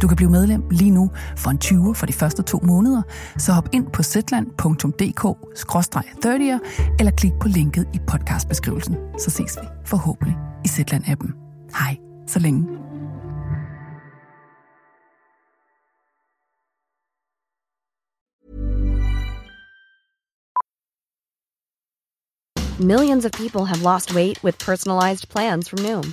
Du kan blive medlem lige nu for en 20 for de første to måneder, så hop ind på zetland.dk-30'er eller klik på linket i podcastbeskrivelsen. Så ses vi forhåbentlig i Zetland-appen. Hej, så længe. Millions of people have lost weight with personalized plans from Noom,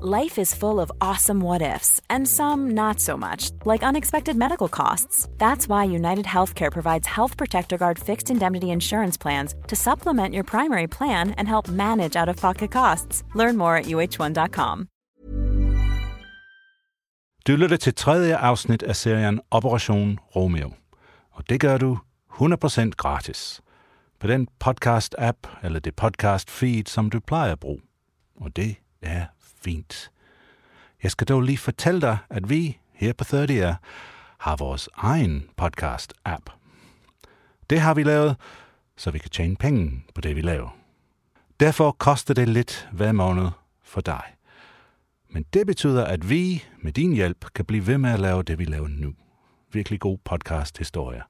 Life is full of awesome what ifs, and some not so much, like unexpected medical costs. That's why United Healthcare provides Health Protector Guard fixed indemnity insurance plans to supplement your primary plan and help manage out of pocket costs. Learn more at uh1.com. Du lytter til tredje afsnit af serien Operation Romeo, og det gør du 100% gratis på den podcast-app eller det podcast-feed, som du plejer at bruge. Og det er fint. Jeg skal dog lige fortælle dig, at vi her på 30 har vores egen podcast-app. Det har vi lavet, så vi kan tjene penge på det, vi laver. Derfor koster det lidt hver måned for dig. Men det betyder, at vi med din hjælp kan blive ved med at lave det, vi laver nu. Virkelig god podcast-historie.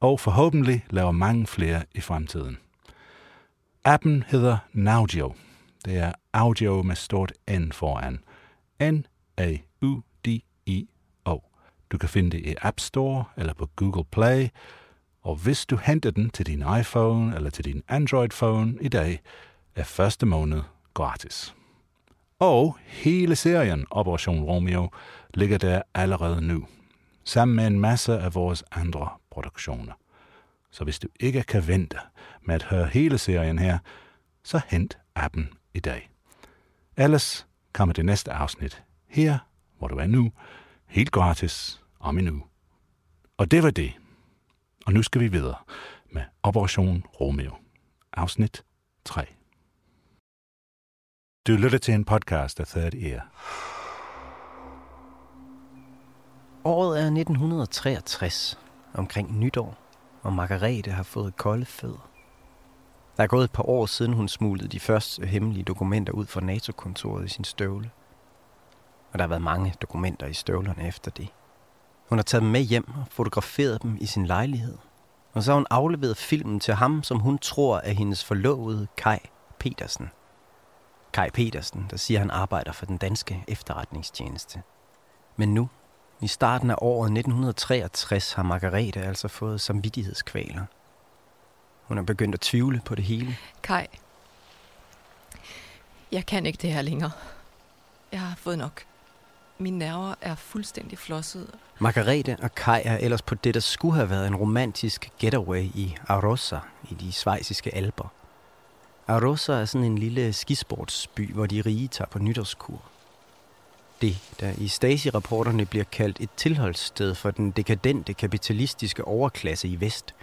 Og forhåbentlig laver mange flere i fremtiden. Appen hedder Naudio. Det er audio med stort N foran. N-A-U-D-I-O. Du kan finde det i App Store eller på Google Play, og hvis du henter den til din iPhone eller til din Android-phone i dag, er første måned gratis. Og hele serien Operation Romeo ligger der allerede nu, sammen med en masse af vores andre produktioner. Så hvis du ikke kan vente med at høre hele serien her, så hent appen i dag. Ellers kommer det næste afsnit her, hvor du er nu, helt gratis om en uge. Og det var det. Og nu skal vi videre med Operation Romeo. Afsnit 3. Du lytter til en podcast af Third Ear. Året er 1963, omkring nytår, og Margarete har fået kolde fødder. Der er gået et par år siden hun smuglede de første hemmelige dokumenter ud fra NATO-kontoret i sin støvle. Og der har været mange dokumenter i støvlerne efter det. Hun har taget dem med hjem og fotograferet dem i sin lejlighed. Og så har hun afleveret filmen til ham, som hun tror er hendes forlovede Kai Petersen. Kai Petersen, der siger, at han arbejder for den danske efterretningstjeneste. Men nu, i starten af året 1963, har Margarete altså fået samvittighedskvaler. Hun er begyndt at tvivle på det hele. Kai, jeg kan ikke det her længere. Jeg har fået nok. Mine nerver er fuldstændig flosset. Margarete og Kai er ellers på det, der skulle have været en romantisk getaway i Arosa i de svejsiske alber. Arosa er sådan en lille skisportsby, hvor de rige tager på nytårskur. Det, der i Stasi-rapporterne bliver kaldt et tilholdssted for den dekadente kapitalistiske overklasse i vest.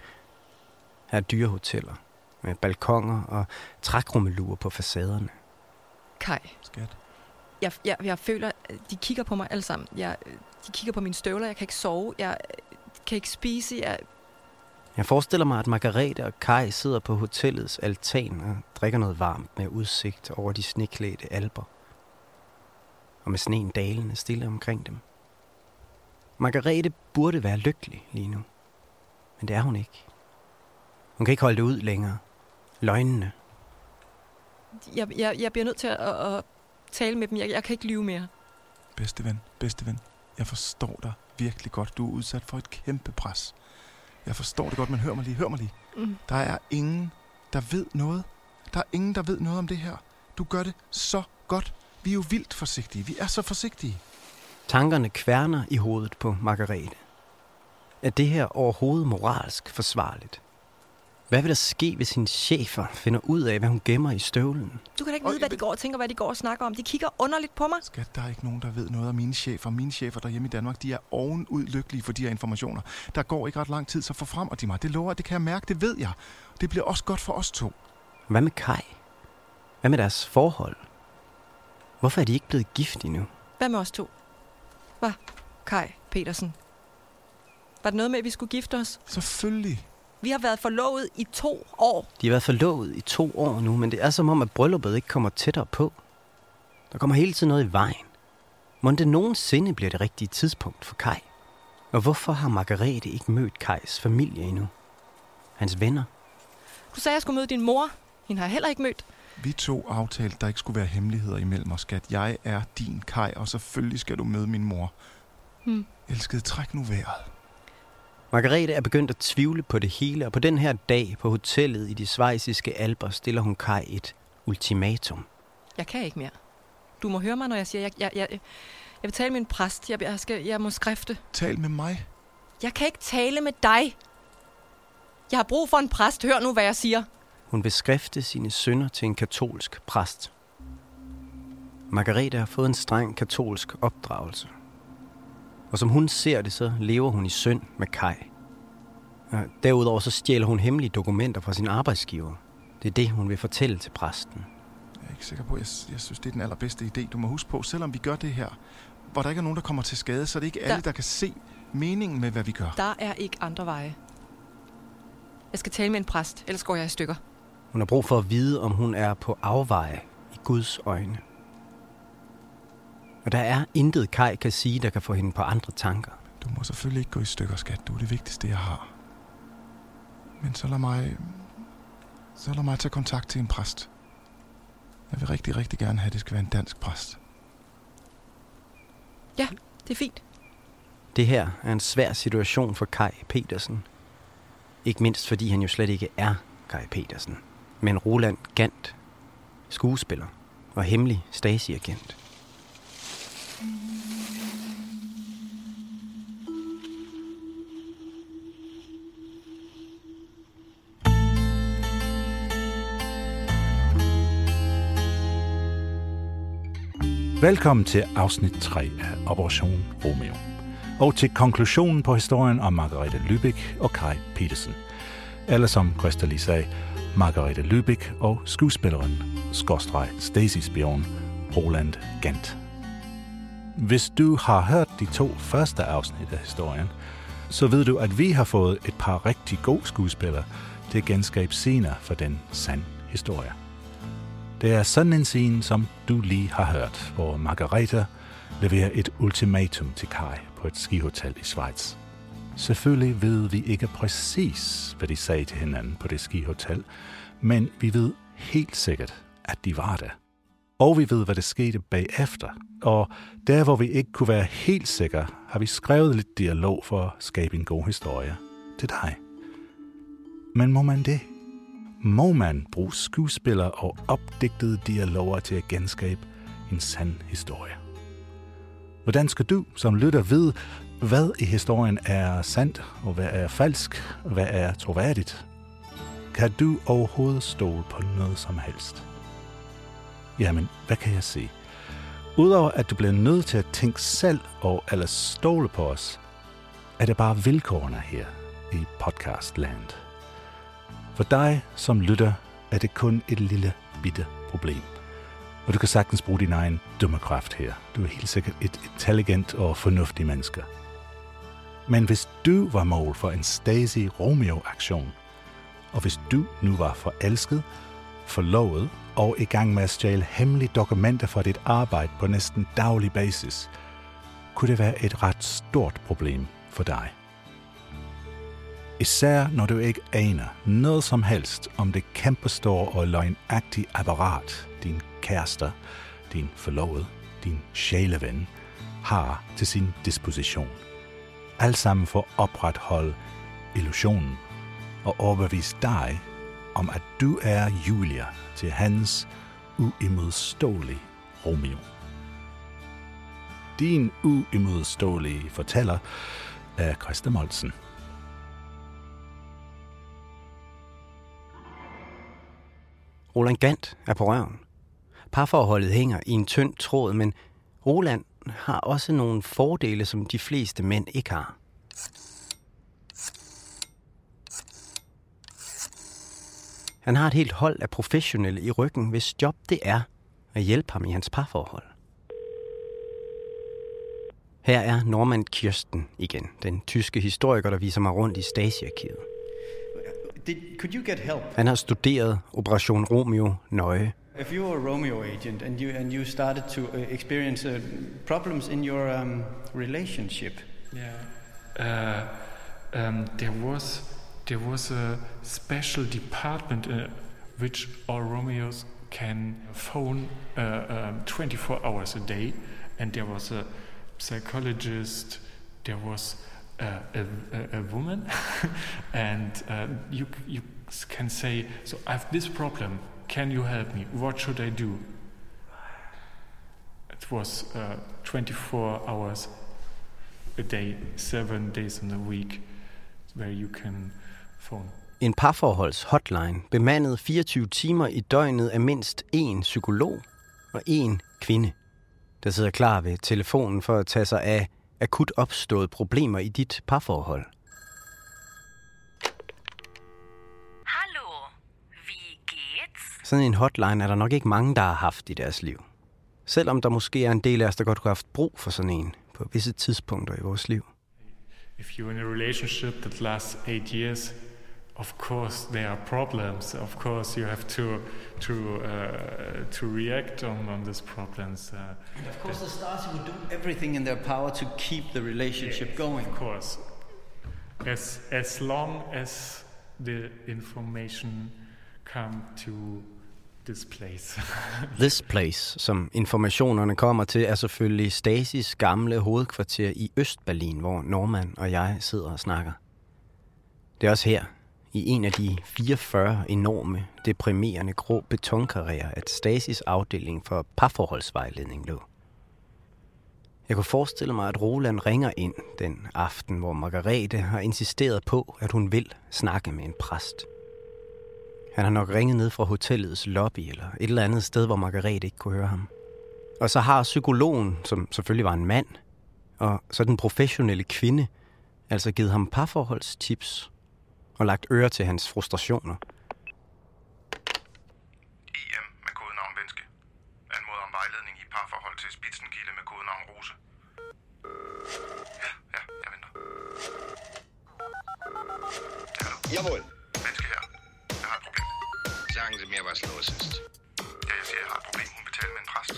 Her er dyrehoteller med balkonger og trækrummeluer på facaderne. Kai, Skat. jeg, jeg, jeg føler, at de kigger på mig alle sammen. Jeg, de kigger på mine støvler, jeg kan ikke sove, jeg kan ikke spise, jeg... Jeg forestiller mig, at Margarete og Kai sidder på hotellets altan og drikker noget varmt med udsigt over de sneklædte alber. Og med sneen dalende stille omkring dem. Margarete burde være lykkelig lige nu. Men det er hun ikke. Hun kan ikke holde det ud længere. Løgnene. Jeg, jeg, jeg bliver nødt til at, at tale med dem. Jeg, jeg kan ikke lyve mere. Bedste ven, bedste ven. Jeg forstår dig virkelig godt. Du er udsat for et kæmpe pres. Jeg forstår det godt, men hør mig lige, hør mig lige. Mm. Der er ingen, der ved noget. Der er ingen, der ved noget om det her. Du gør det så godt. Vi er jo vildt forsigtige. Vi er så forsigtige. Tankerne kværner i hovedet på Margarete. Er det her overhovedet moralsk forsvarligt? Hvad vil der ske, hvis hendes chefer finder ud af, hvad hun gemmer i støvlen? Du kan da ikke vide, hvad de går og tænker, hvad de går og snakker om. De kigger underligt på mig. Skat, der er ikke nogen, der ved noget om mine chefer. Mine chefer derhjemme i Danmark, de er ovenud lykkelige for de her informationer. Der går ikke ret lang tid, så forfremmer de mig. Det lover det kan jeg mærke, det ved jeg. Det bliver også godt for os to. Hvad med Kai? Hvad med deres forhold? Hvorfor er de ikke blevet gift endnu? Hvad med os to? Hvad? Kai Petersen. Var det noget med, at vi skulle gifte os? Selvfølgelig. Vi har været forlovet i to år. De har været forlovet i to år nu, men det er som om, at brylluppet ikke kommer tættere på. Der kommer hele tiden noget i vejen. Må det nogensinde bliver det rigtige tidspunkt for Kai? Og hvorfor har Margarete ikke mødt Kais familie endnu? Hans venner? Du sagde, at jeg skulle møde din mor. Hende har jeg heller ikke mødt. Vi to aftalte, der ikke skulle være hemmeligheder imellem os, skat. Jeg er din Kai, og selvfølgelig skal du møde min mor. Hmm. Elskede, træk nu vejret. Margarete er begyndt at tvivle på det hele, og på den her dag på hotellet i de svejsiske alber stiller hun Kai et ultimatum. Jeg kan ikke mere. Du må høre mig, når jeg siger, jeg, jeg, jeg, jeg vil tale med en præst. Jeg, jeg, skal, jeg må skrifte. Tal med mig. Jeg kan ikke tale med dig. Jeg har brug for en præst. Hør nu, hvad jeg siger. Hun vil skrifte sine sønner til en katolsk præst. Margarete har fået en streng katolsk opdragelse. Og som hun ser det, så lever hun i synd med Kai. Derudover så stjæler hun hemmelige dokumenter fra sin arbejdsgiver. Det er det, hun vil fortælle til præsten. Jeg er ikke sikker på, jeg, jeg synes, det er den allerbedste idé. Du må huske på, selvom vi gør det her, hvor der ikke er nogen, der kommer til skade, så er det ikke alle, Der- der kan se meningen med, hvad vi gør. Der er ikke andre veje. Jeg skal tale med en præst, ellers går jeg i stykker. Hun har brug for at vide, om hun er på afveje i Guds øjne. Og der er intet Kai kan sige, der kan få hende på andre tanker. Du må selvfølgelig ikke gå i stykker, skat. Du er det vigtigste, jeg har. Men så lad mig... Så lad mig tage kontakt til en præst. Jeg vil rigtig, rigtig gerne have, at det skal være en dansk præst. Det er fint. Det her er en svær situation for Kai Petersen. Ikke mindst fordi han jo slet ikke er Kai Petersen, men Roland Gant, skuespiller og hemmelig Stasi-agent. Velkommen til afsnit 3 af Operation Romeo. Og til konklusionen på historien om Margarete Lübeck og Kai Petersen. Eller som Christa lige sagde, Margarete Lübeck og skuespilleren, skorstreg Stacy-spion, Roland Gant. Hvis du har hørt de to første afsnit af historien, så ved du, at vi har fået et par rigtig gode skuespillere til at genskabe scener for den sand historie. Det er sådan en scene, som du lige har hørt, hvor Margareta leverer et ultimatum til Kai på et skihotel i Schweiz. Selvfølgelig ved vi ikke præcis, hvad de sagde til hinanden på det skihotel, men vi ved helt sikkert, at de var der. Og vi ved, hvad der skete bagefter. Og der, hvor vi ikke kunne være helt sikre, har vi skrevet lidt dialog for at skabe en god historie til dig. Men må man det? må man bruge skuespillere og opdigtede dialoger til at genskabe en sand historie. Hvordan skal du som lytter vide, hvad i historien er sandt, og hvad er falsk, og hvad er troværdigt? Kan du overhovedet stole på noget som helst? Jamen, hvad kan jeg sige? Udover at du bliver nødt til at tænke selv og ellers stole på os, er det bare vilkårene her i podcastland. For dig som lytter er det kun et lille bitte problem. Og du kan sagtens bruge din egen dømmekraft her. Du er helt sikkert et intelligent og fornuftig menneske. Men hvis du var mål for en Stasi-Romeo-aktion, og hvis du nu var forelsket, forlovet og i gang med at stjæle hemmelige dokumenter fra dit arbejde på næsten daglig basis, kunne det være et ret stort problem for dig. Især når du ikke aner noget som helst om det kæmpestore og løgnagtige apparat, din kæreste, din forlovede, din sjæleven, har til sin disposition. Alt sammen for at opretholde illusionen og overbevise dig om, at du er Julia til hans uimodståelige Romeo. din uimodståelige fortæller af Christa Molsen. Roland Gant er på røven. Parforholdet hænger i en tynd tråd, men Roland har også nogle fordele, som de fleste mænd ikke har. Han har et helt hold af professionelle i ryggen, hvis job det er at hjælpe ham i hans parforhold. Her er Norman Kirsten igen, den tyske historiker, der viser mig rundt i Stasi-arkivet. Did, could you get help? Han har studeret Operation Romeo nøje. If you were a Romeo agent and you and you started to uh, experience uh, problems in your um, relationship, Yeah. Uh, um, there was there was a special department uh, which all Romeos can phone uh, um, 24 hours a day, and there was a psychologist. There was a, a, a woman, and uh, you you can say, "So I have this problem. Can you help me? What should I do?" It was uh, 24 hours a day, seven days in a week, where you can. En parforholds hotline bemandet 24 timer i døgnet af mindst én psykolog og én kvinde, der sidder klar ved telefonen for at tage sig af akut opståede problemer i dit parforhold. Hallo, wie geht's? Sådan en hotline er der nok ikke mange, der har haft i deres liv. Selvom der måske er en del af os, der godt kunne have haft brug for sådan en på visse tidspunkter i vores liv. If you're in a relationship that lasts eight years, of course there are problems. Of course you have to to uh, to react on, on these problems. Uh, of course the Stasi would do everything in their power to keep the relationship going. of course, as as long as the information come to this place. This Place, som informationerne kommer til, er selvfølgelig Stasis gamle hovedkvarter i Østberlin, hvor Norman og jeg sidder og snakker. Det er også her, i en af de 44 enorme, deprimerende grå betonkarrierer, at Stasis afdeling for parforholdsvejledning lå. Jeg kunne forestille mig, at Roland ringer ind den aften, hvor Margarete har insisteret på, at hun vil snakke med en præst. Han har nok ringet ned fra hotellets lobby eller et eller andet sted, hvor Margarete ikke kunne høre ham. Og så har psykologen, som selvfølgelig var en mand, og så den professionelle kvinde, altså givet ham parforholdstips og lagt øre til hans frustrationer. IM med kodenavn Venske. Anmoder om vejledning i parforhold til Spitzenkilde med kodenavn Rose. Ja, ja, jeg venter. Ja, hallo. Jawohl. Venske her. Jeg har et problem. Sagen Sie mir, was los ist. Ja, jeg siger, jeg har et problem. Hun tale med en præst.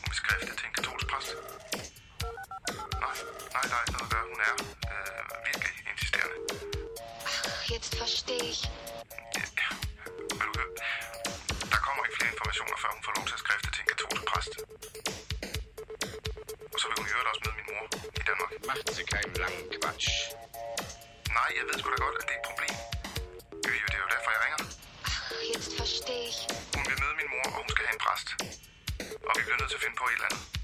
Hun vil skrifte til en katolsk præst. Nej, nej, der er ikke noget at gøre. Hun er. Jetzt verstehe ich. Ja, vil du høre? Der kommer ikke flere informationer, før hun får lov til at skrifte til en katolsk præst. Og så vil hun i øvrigt også møde min mor i Danmark. Machten Sie keinen langen Quatsch. Nej, jeg ved sgu da godt, at det er et problem. Det er jo, det er jo derfor, jeg ringer. Jetzt verstehe ich. Hun vil møde min mor, og hun skal have en præst. Og vi bliver nødt til at finde på et eller andet.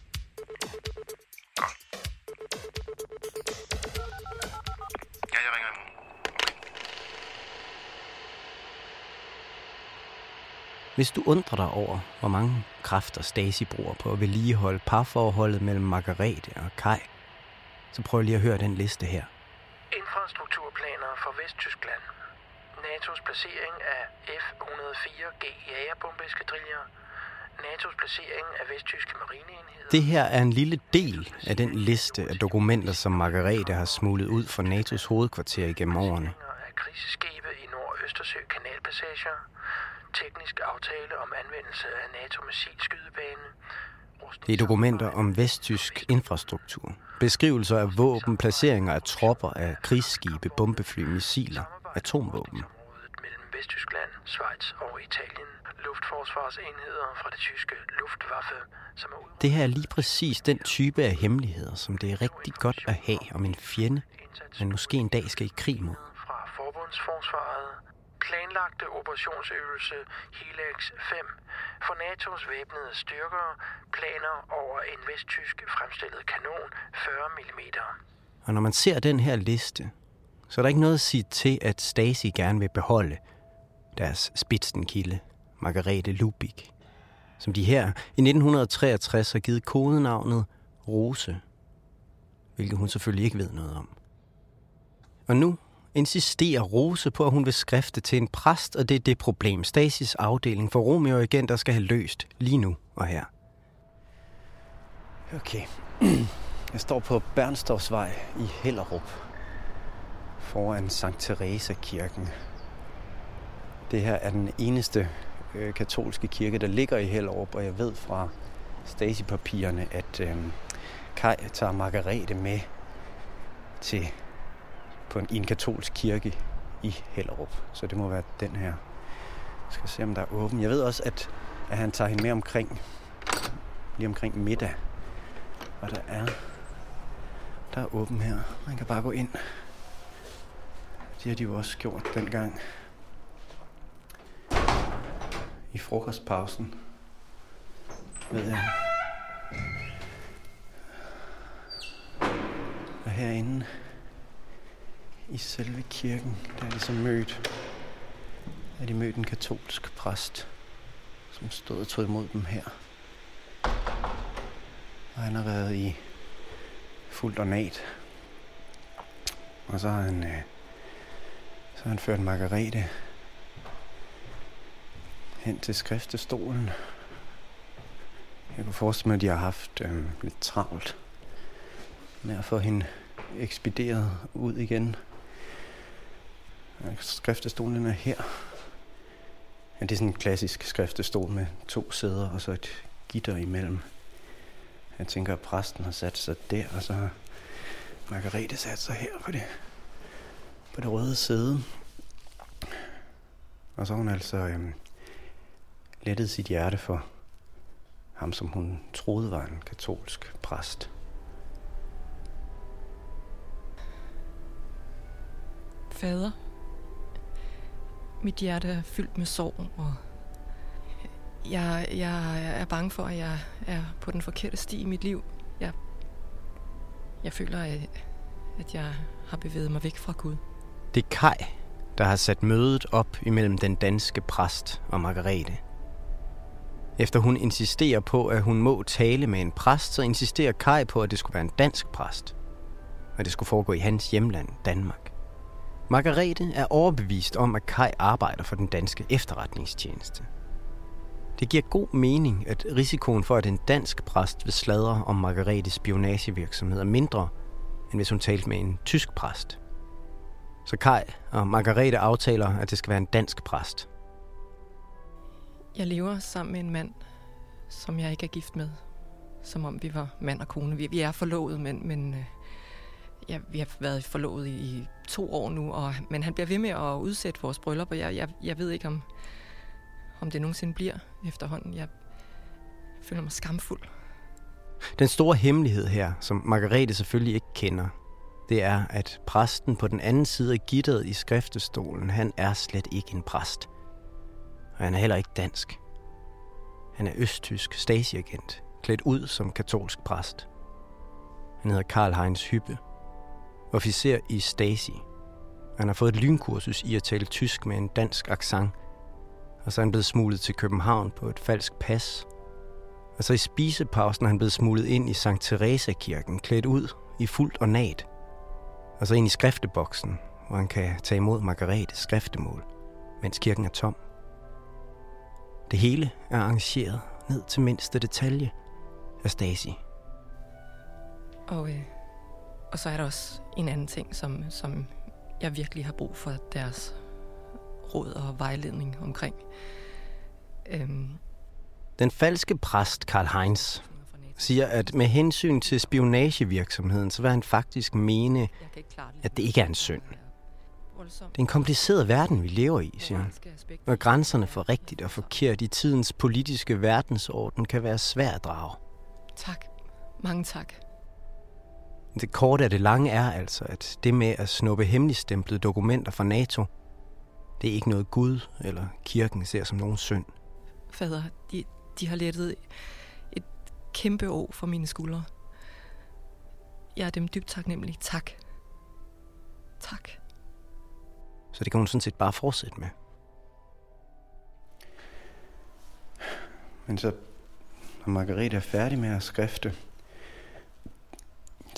Hvis du undrer dig over, hvor mange kræfter Stasi bruger på at vedligeholde parforholdet mellem Margarete og Kai, så prøv lige at høre den liste her. Infrastrukturplaner for Vesttyskland. NATO's placering af F-104G jagerbombeeskadriller. NATO's placering af vesttyske marineenheder. Det her er en lille del af den liste af dokumenter, som Margarete har smuglet ud fra NATO's hovedkvarter igennem årene. af kriseskibe i Nordøstersø kanalpassager. Teknisk aftale om anvendelse af NATO-missilskydebane. Det er dokumenter om vesttysk infrastruktur. Beskrivelser af våben, placeringer af tropper, af krigsskibe, bombefly, missiler, atomvåben. mellem Vesttyskland, Schweiz og Italien. Luftforsvarsenheder fra det tyske Luftwaffe, som er ud Det her er lige præcis den type af hemmeligheder, som det er rigtig godt at have om en fjende, man måske en dag skal i krig mod. fra Forbundsforsvaret planlagte operationsøvelse Helix 5 for NATO's væbnede styrker planer over en vesttysk fremstillet kanon 40 mm. Og når man ser den her liste, så er der ikke noget at sige til, at Stasi gerne vil beholde deres spidsenkilde, Margarete Lubik, som de her i 1963 har givet kodenavnet Rose, hvilket hun selvfølgelig ikke ved noget om. Og nu insisterer Rose på, at hun vil skrifte til en præst, og det er det problem, Stasis afdeling for Romeo igen, der skal have løst lige nu og her. Okay. Jeg står på Bernstorfsvej i Hellerup foran Sankt Teresa kirken. Det her er den eneste øh, katolske kirke, der ligger i Hellerup, og jeg ved fra Stasi-papirerne, at øh, Kai tager Margarete med til på en, i en katolsk kirke i Hellerup. Så det må være den her. Jeg skal se, om der er åben. Jeg ved også, at, at han tager hende med omkring, lige omkring middag. Og der er, der er åben her. Man kan bare gå ind. Det har de jo også gjort dengang. I frokostpausen. Ved jeg. Og herinde i selve kirken, der er ligesom mødt, er de mødt en katolsk præst, som stod og tog imod dem her. Og han har været i fuldt ornat. Og så har han, øh, så har han ført Margarete hen til skriftestolen. Jeg kunne forestille mig, at de har haft øh, lidt travlt med at få hende ekspederet ud igen. Skriftestolen er her. Ja, det er sådan en klassisk skriftestol med to sæder og så et gitter imellem. Jeg tænker, at præsten har sat sig der, og så har Margrethe sat sig her på det, på det røde sæde. Og så har hun altså øhm, lettet sit hjerte for ham, som hun troede var en katolsk præst. Fader, mit hjerte er fyldt med sorg, og jeg, jeg er bange for, at jeg er på den forkerte sti i mit liv. Jeg, jeg føler, at jeg har bevæget mig væk fra Gud. Det er Kai, der har sat mødet op imellem den danske præst og Margarete. Efter hun insisterer på, at hun må tale med en præst, så insisterer Kai på, at det skulle være en dansk præst. Og det skulle foregå i hans hjemland, Danmark. Margarete er overbevist om, at Kai arbejder for den danske efterretningstjeneste. Det giver god mening, at risikoen for, at en dansk præst vil sladre om Margaretes spionagevirksomhed er mindre, end hvis hun talte med en tysk præst. Så Kai og Margarete aftaler, at det skal være en dansk præst. Jeg lever sammen med en mand, som jeg ikke er gift med. Som om vi var mand og kone. Vi, vi er forlovet, men, men øh, ja, vi har været forlovet i, to år nu, og, men han bliver ved med at udsætte vores bryllup, og jeg, jeg, jeg ved ikke, om, om det nogensinde bliver efterhånden. Jeg føler mig skamfuld. Den store hemmelighed her, som Margarete selvfølgelig ikke kender, det er, at præsten på den anden side af gitteret i skriftestolen, han er slet ikke en præst. Og han er heller ikke dansk. Han er østtysk stasiagent, klædt ud som katolsk præst. Han hedder Karl Heinz Hyppe, officer i Stasi. Han har fået et lynkursus i at tale tysk med en dansk accent, og så er han blevet smuglet til København på et falsk pas. Og så i spisepausen er han blevet smuglet ind i Sankt Teresa-kirken, klædt ud i fuldt ornat. Og så ind i skrifteboksen, hvor han kan tage imod Margaretes skriftemål, mens kirken er tom. Det hele er arrangeret ned til mindste detalje af Stasi. Og øh, og så er der også en anden ting, som, som jeg virkelig har brug for deres råd og vejledning omkring. Øhm. Den falske præst Karl Heinz siger, at med hensyn til spionagevirksomheden, så vil han faktisk mene, at det ikke er en synd. Det er en kompliceret verden, vi lever i, siger han. Og grænserne for rigtigt og forkert i tidens politiske verdensorden kan være svært at drage. Tak. Mange tak. Det korte af det lange er altså, at det med at snuppe hemmeligstemplede dokumenter fra NATO, Det er ikke noget Gud eller kirken ser som nogen synd. Fader, de, de har lettet et kæmpe å for mine skuldre. Jeg er dem dybt taknemmelig. Tak. Tak. Så det kan hun sådan set bare fortsætte med. Men så, når Margrethe er færdig med at skrifte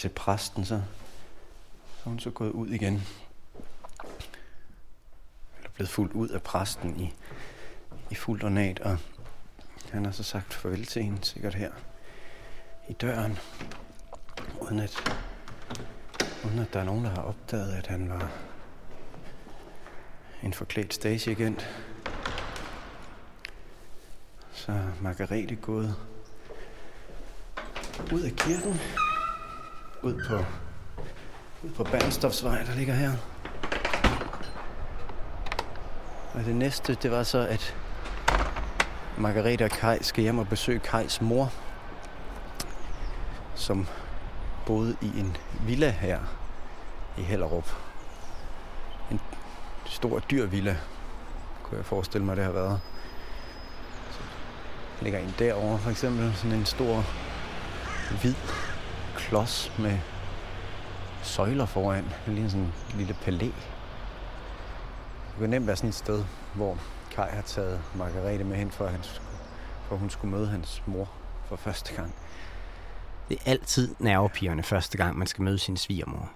til præsten, så, så er hun så gået ud igen. Eller blevet fuldt ud af præsten i, i fuldt ornat, og han har så sagt farvel til hende, sikkert her i døren, uden at, uden at der er nogen, der har opdaget, at han var en forklædt stageagent. Så Margarete gået ud af kirken, ud på, ud på Bernstofsvej, der ligger her. Og det næste, det var så, at Margrethe og Kai skal hjem og besøge Kajs mor, som boede i en villa her i Hellerup. En stor dyr villa, kunne jeg forestille mig, det har været. Så ligger en derovre for eksempel, sådan en stor hvid klods med søjler foran. Det ligner sådan en lille palæ. Det kunne nemt være sådan et sted, hvor Kai har taget Margarete med hen, for, at, han, for hun skulle møde hans mor for første gang. Det er altid nervepirrende første gang, man skal møde sin svigermor.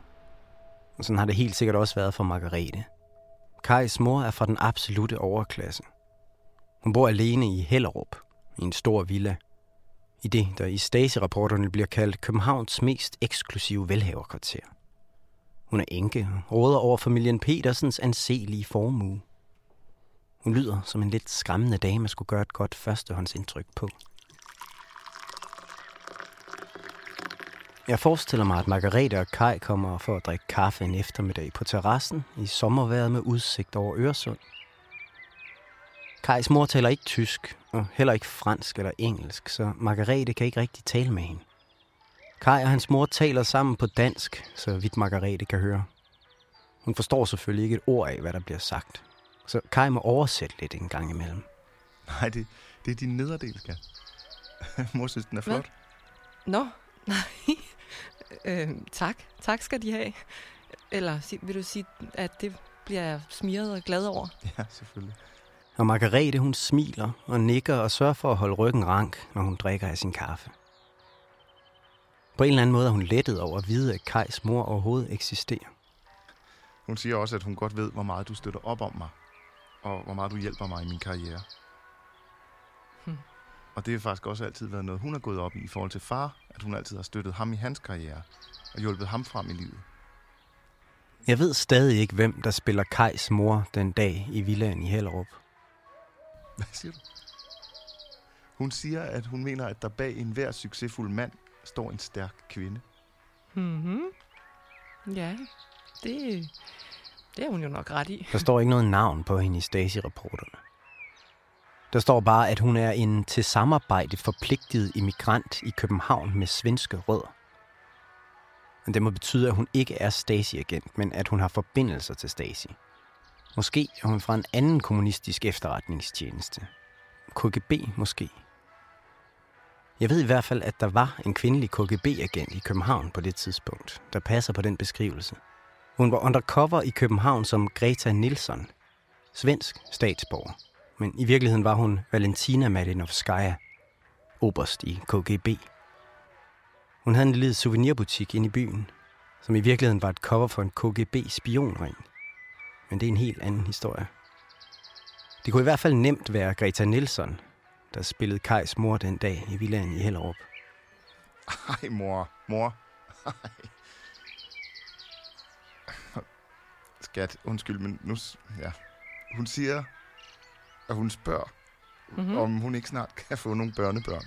Og sådan har det helt sikkert også været for Margarete. Kajs mor er fra den absolute overklasse. Hun bor alene i Hellerup, i en stor villa. I det, der i Stasi-rapporterne bliver kaldt Københavns mest eksklusive velhaverkvarter. Hun er enke og råder over familien Petersens anselige formue. Hun lyder som en lidt skræmmende dame, man skulle gøre et godt førstehåndsindtryk på. Jeg forestiller mig, at Margarete og Kai kommer for at drikke kaffe en eftermiddag på terrassen i sommerværet med udsigt over Øresund. Kajs mor taler ikke tysk, og heller ikke fransk eller engelsk, så Margarete kan ikke rigtig tale med hende. Kai og hans mor taler sammen på dansk, så vidt Margarete kan høre. Hun forstår selvfølgelig ikke et ord af, hvad der bliver sagt. Så Kai må oversætte lidt en gang imellem. Nej, det, det er din nederdel, skat. Mor synes, den er flot. Nå, nej. øh, tak. Tak skal de have. Eller vil du sige, at det bliver jeg smiret og glad over? Ja, selvfølgelig. Og Margarete, hun smiler og nikker og sørger for at holde ryggen rank, når hun drikker af sin kaffe. På en eller anden måde er hun lettet over at vide, at Kajs mor overhovedet eksisterer. Hun siger også, at hun godt ved, hvor meget du støtter op om mig, og hvor meget du hjælper mig i min karriere. Hmm. Og det har faktisk også altid været noget, hun har gået op i i forhold til far, at hun altid har støttet ham i hans karriere, og hjulpet ham frem i livet. Jeg ved stadig ikke, hvem der spiller Kajs mor den dag i villaen i Hellerup. Hvad siger du? Hun siger, at hun mener, at der bag enhver succesfuld mand står en stærk kvinde. Mhm. Ja, det, det er hun jo nok ret i. Der står ikke noget navn på hende i Stasi-rapporterne. Der står bare, at hun er en til samarbejde forpligtet immigrant i København med svenske rødder. Men det må betyde, at hun ikke er Stasi-agent, men at hun har forbindelser til Stasi. Måske er hun fra en anden kommunistisk efterretningstjeneste. KGB måske. Jeg ved i hvert fald, at der var en kvindelig KGB-agent i København på det tidspunkt, der passer på den beskrivelse. Hun var undercover i København som Greta Nilsson, svensk statsborger. Men i virkeligheden var hun Valentina Malinovskaya, oberst i KGB. Hun havde en lille souvenirbutik inde i byen, som i virkeligheden var et cover for en KGB-spionring. Men det er en helt anden historie. Det kunne i hvert fald nemt være Greta Nilsson, der spillede Kajs mor den dag i villaen i Hellerup. Ej, mor. Mor. Ej. Skat, undskyld, men nu... Ja. Hun siger, at hun spørger, Mhm. mm-hmm. om hun ikke snart kan få nogle børnebørn.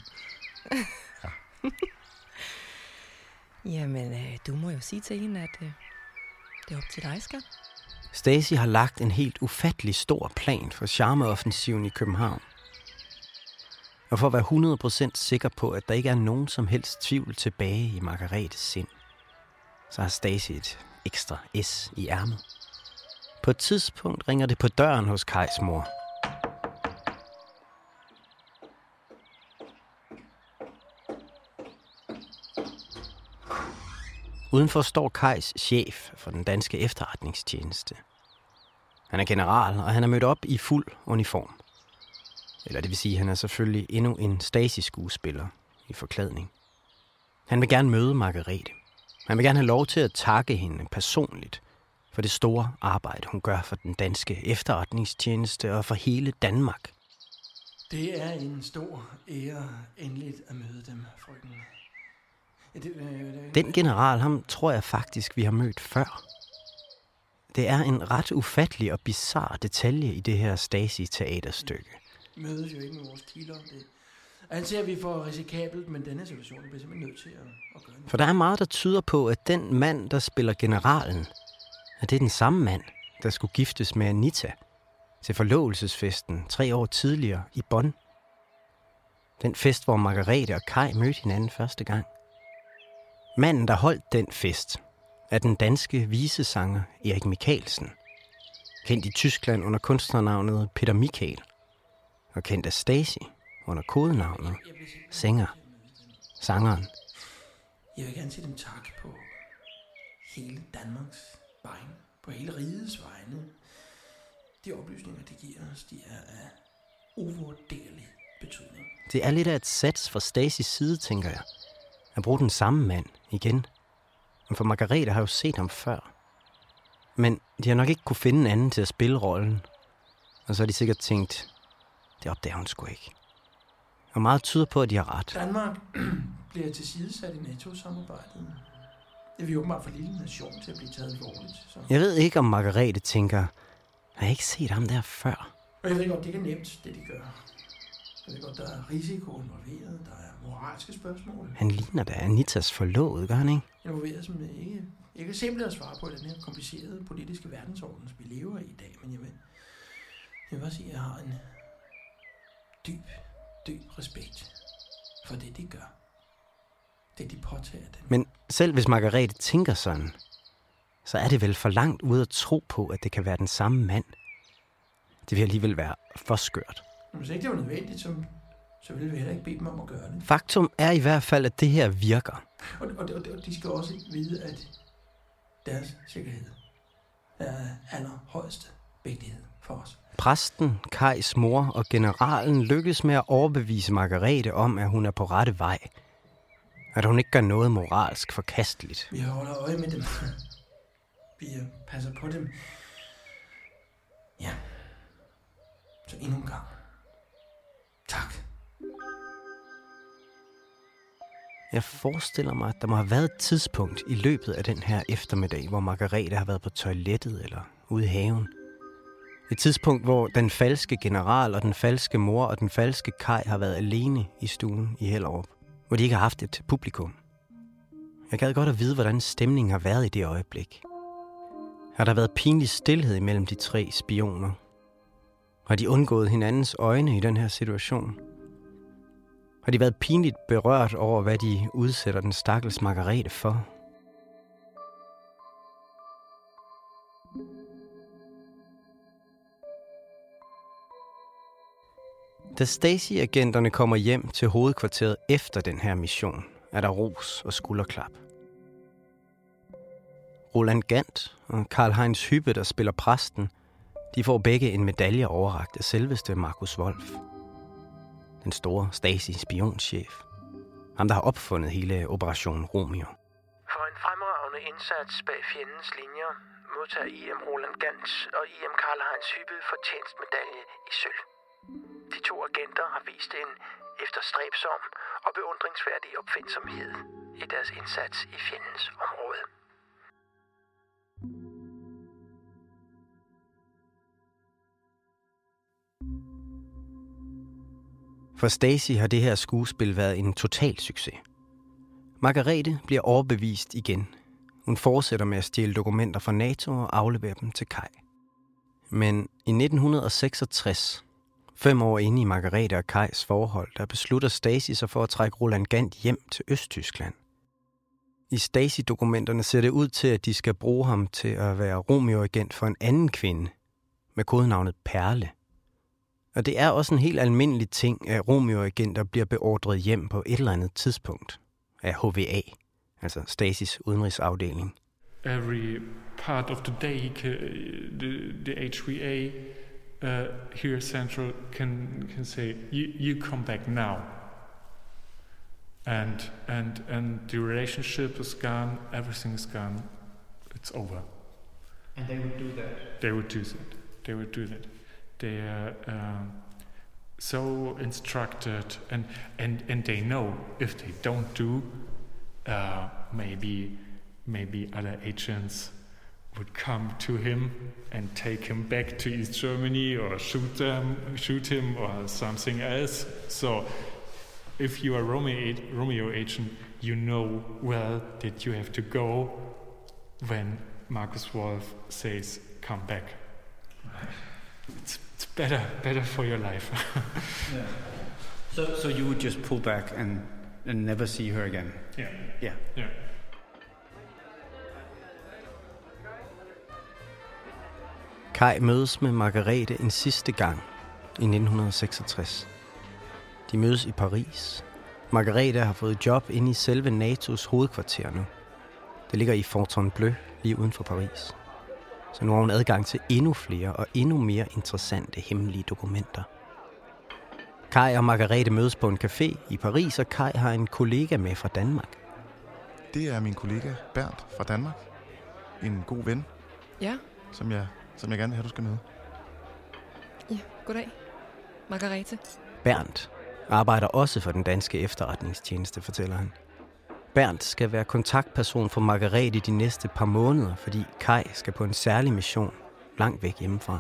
Jamen, øh, du må jo sige til hende, at øh, det er op til dig, skat. Stasi har lagt en helt ufattelig stor plan for charmeoffensiven i København. Og for at være 100% sikker på, at der ikke er nogen som helst tvivl tilbage i Margaretes sind, så har Stasi et ekstra S i ærmet. På et tidspunkt ringer det på døren hos Kajs mor. Udenfor står Kajs chef for den danske efterretningstjeneste. Han er general, og han er mødt op i fuld uniform. Eller det vil sige, at han er selvfølgelig endnu en Stasi-skuespiller i forklædning. Han vil gerne møde Margarete. Han vil gerne have lov til at takke hende personligt for det store arbejde, hun gør for den danske efterretningstjeneste og for hele Danmark. Det er en stor ære endeligt at møde dem, frøken. Ja, det, øh, det, den general, ham tror jeg faktisk, vi har mødt før. Det er en ret ufattelig og bizarre detalje i det her Stasi-teaterstykke. mødes jo ikke med vores kilder. Det anser vi for risikabelt, men denne situation bliver simpelthen nødt til at, at gøre det. For der er meget, der tyder på, at den mand, der spiller generalen, at det er den samme mand, der skulle giftes med Anita til forlovelsesfesten tre år tidligere i Bonn. Den fest, hvor Margarete og Kai mødte hinanden første gang. Manden, der holdt den fest, er den danske visesanger Erik Mikkelsen. Kendt i Tyskland under kunstnernavnet Peter Michael. Og kendt af Stasi under kodenavnet Sænger. Sangeren. Jeg vil gerne sige dem tak på hele Danmarks vegne, på hele rigets vegne. De oplysninger, de giver os, de er af uvurderlig betydning. Det er lidt af et sats fra Stasis side, tænker jeg. At bruge den samme mand igen. For Margarete har jo set ham før. Men de har nok ikke kunne finde en anden til at spille rollen. Og så har de sikkert tænkt, det opdager hun sgu ikke. Og meget tyder på, at de har ret. Danmark bliver tilsidesat i NATO-samarbejdet. Det er vi åbenbart for lille nation til at blive taget alvorligt. Så. Jeg ved ikke, om Margarete tænker, har jeg ikke set ham der før? Og jeg ved godt, det ikke er nemt, det de gør. Jeg ved godt, der er risiko involveret, der er moralske spørgsmål. Han ligner da Anitas forlovede, gør han ikke? Involveret, som ikke, ikke er simpelt at svare på den her komplicerede politiske verdensorden, som vi lever i i dag. Men jeg vil, jeg vil bare sige, at jeg har en dyb, dyb respekt for det, de gør. Det, de påtager dem. Men selv hvis Margarete tænker sådan, så er det vel for langt ude at tro på, at det kan være den samme mand. Det vil alligevel være for skørt. Hvis ikke det var nødvendigt, så, så ville vi heller ikke bede dem om at gøre det. Faktum er i hvert fald, at det her virker. Og, og, og, og de skal også vide, at deres sikkerhed er allerhøjeste vigtighed for os. Præsten, Kajs mor og generalen lykkes med at overbevise Margarete om, at hun er på rette vej. At hun ikke gør noget moralsk forkasteligt. Vi holder øje med dem. Vi passer på dem. Ja. Så endnu en gang. Tak. Jeg forestiller mig, at der må have været et tidspunkt i løbet af den her eftermiddag, hvor Margarete har været på toilettet eller ude i haven. Et tidspunkt, hvor den falske general og den falske mor og den falske Kai har været alene i stuen i Hellerup. Hvor de ikke har haft et publikum. Jeg gad godt at vide, hvordan stemningen har været i det øjeblik. Har der været pinlig stillhed imellem de tre spioner? Har de undgået hinandens øjne i den her situation? Har de været pinligt berørt over, hvad de udsætter den stakkels Margarete for? Da Stasi-agenterne kommer hjem til hovedkvarteret efter den her mission, er der ros og skulderklap. Roland Gant og Karl Heinz Hyppe, der spiller præsten, de får begge en medalje overragt af selveste Markus Wolf. Den store Stasi-spionchef. Ham, der har opfundet hele Operation Romeo. For en fremragende indsats bag fjendens linjer modtager IM Roland Gans og IM Karl Heinz Hyppe fortjenstmedalje i sølv. De to agenter har vist en efterstræbsom og beundringsværdig opfindsomhed i deres indsats i fjendens område. For Stacy har det her skuespil været en total succes. Margarete bliver overbevist igen. Hun fortsætter med at stjæle dokumenter fra NATO og aflevere dem til Kai. Men i 1966, fem år inde i Margarete og Kajs forhold, der beslutter Stacy sig for at trække Roland Gant hjem til Østtyskland. I Stasi-dokumenterne ser det ud til, at de skal bruge ham til at være Romeo-agent for en anden kvinde med kodenavnet Perle. Og det er også en helt almindelig ting, at Romeo-agenter bliver beordret hjem på et eller andet tidspunkt af HVA, altså Stasis udenrigsafdeling. Every part of the day, the, the HVA uh, here central can can say, you, you come back now. And and and the relationship is gone. Everything is gone. It's over. And they would do that. They would do that. They would do that. They are um, so instructed, and and and they know if they don't do, uh, maybe maybe other agents would come to him and take him back to East Germany or shoot them, shoot him or something else. So, if you are Romeo, Romeo agent, you know well that you have to go when Marcus Wolf says, "Come back." It's, it's better, better for your life. yeah. So, so you would just pull back and and never see her again. Yeah. Yeah. Yeah. Kai mødes med Margarete en sidste gang i 1966. De mødes i Paris. Margarete har fået job inde i selve NATO's hovedkvarter nu. Det ligger i Fontainebleau, lige uden for Paris. Så nu har hun adgang til endnu flere og endnu mere interessante hemmelige dokumenter. Kai og Margarete mødes på en café i Paris, og Kai har en kollega med fra Danmark. Det er min kollega Bernd fra Danmark. En god ven, Ja, som jeg, som jeg gerne vil have, du skal møde. ja, goddag. Margarete. Bernd arbejder også for den danske efterretningstjeneste, fortæller han. Bernd skal være kontaktperson for Margarete de næste par måneder, fordi Kai skal på en særlig mission langt væk hjemmefra.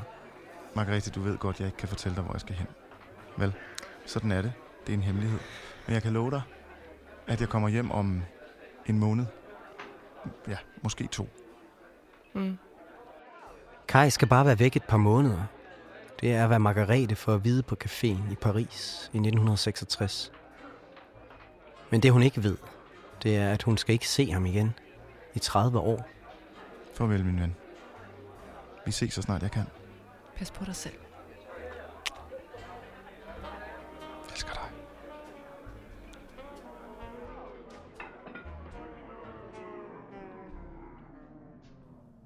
Margrethe, du ved godt, jeg ikke kan fortælle dig, hvor jeg skal hen. Vel, sådan er det. Det er en hemmelighed. Men jeg kan love dig, at jeg kommer hjem om en måned. Ja, måske to. Mm. Kai skal bare være væk et par måneder. Det er, hvad Margarete får at vide på caféen i Paris i 1966. Men det hun ikke ved, det er, at hun skal ikke se ham igen i 30 år. Farvel, min ven. Vi ses så snart jeg kan. Pas på dig selv. Jeg elsker dig.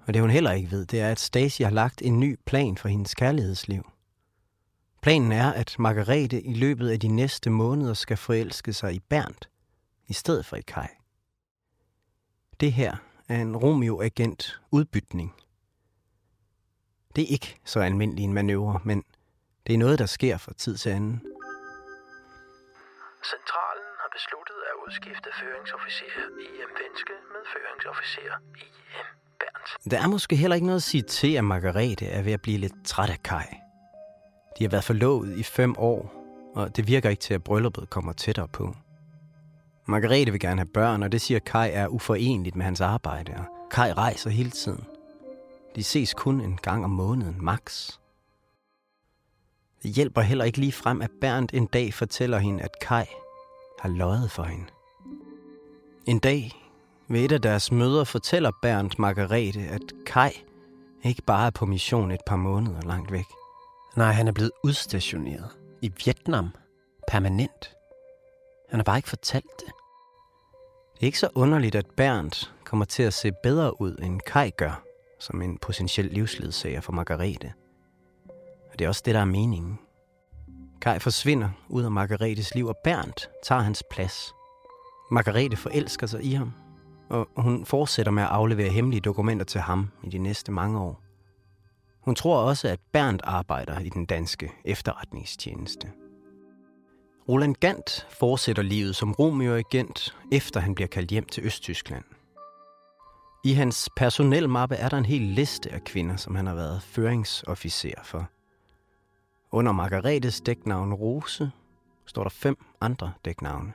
Og det hun heller ikke ved, det er, at Stacy har lagt en ny plan for hendes kærlighedsliv. Planen er, at Margarete i løbet af de næste måneder skal forelske sig i Bernd, i stedet for i Kai. Det her er en Romeo-agent udbytning. Det er ikke så almindelig en manøvre, men det er noget, der sker fra tid til anden. Centralen har besluttet at udskifte føringsofficer IM Venske med føringsofficer IM Bernt. Der er måske heller ikke noget at sige til, at Margarete er ved at blive lidt træt af Kai. De har været forlovet i fem år, og det virker ikke til, at brylluppet kommer tættere på. Margrethe vil gerne have børn, og det siger Kai er uforenligt med hans arbejde, og Kai rejser hele tiden. De ses kun en gang om måneden, max. Det hjælper heller ikke lige frem, at Bernd en dag fortæller hende, at Kai har løjet for hende. En dag ved et af deres møder fortæller Bernd Margarete, at Kai ikke bare er på mission et par måneder langt væk. Nej, han er blevet udstationeret i Vietnam permanent. Han har bare ikke fortalt det. Det er ikke så underligt, at Bernd kommer til at se bedre ud, end Kai gør, som en potentiel livsledsager for Margarete. Og det er også det, der er meningen. Kai forsvinder ud af Margaretes liv, og Bernd tager hans plads. Margarete forelsker sig i ham, og hun fortsætter med at aflevere hemmelige dokumenter til ham i de næste mange år. Hun tror også, at Bernd arbejder i den danske efterretningstjeneste. Roland Gant fortsætter livet som Romeo-agent, efter han bliver kaldt hjem til Østtyskland. I hans personelmappe er der en hel liste af kvinder, som han har været føringsofficer for. Under Margaretes dæknavn Rose står der fem andre dæknavne.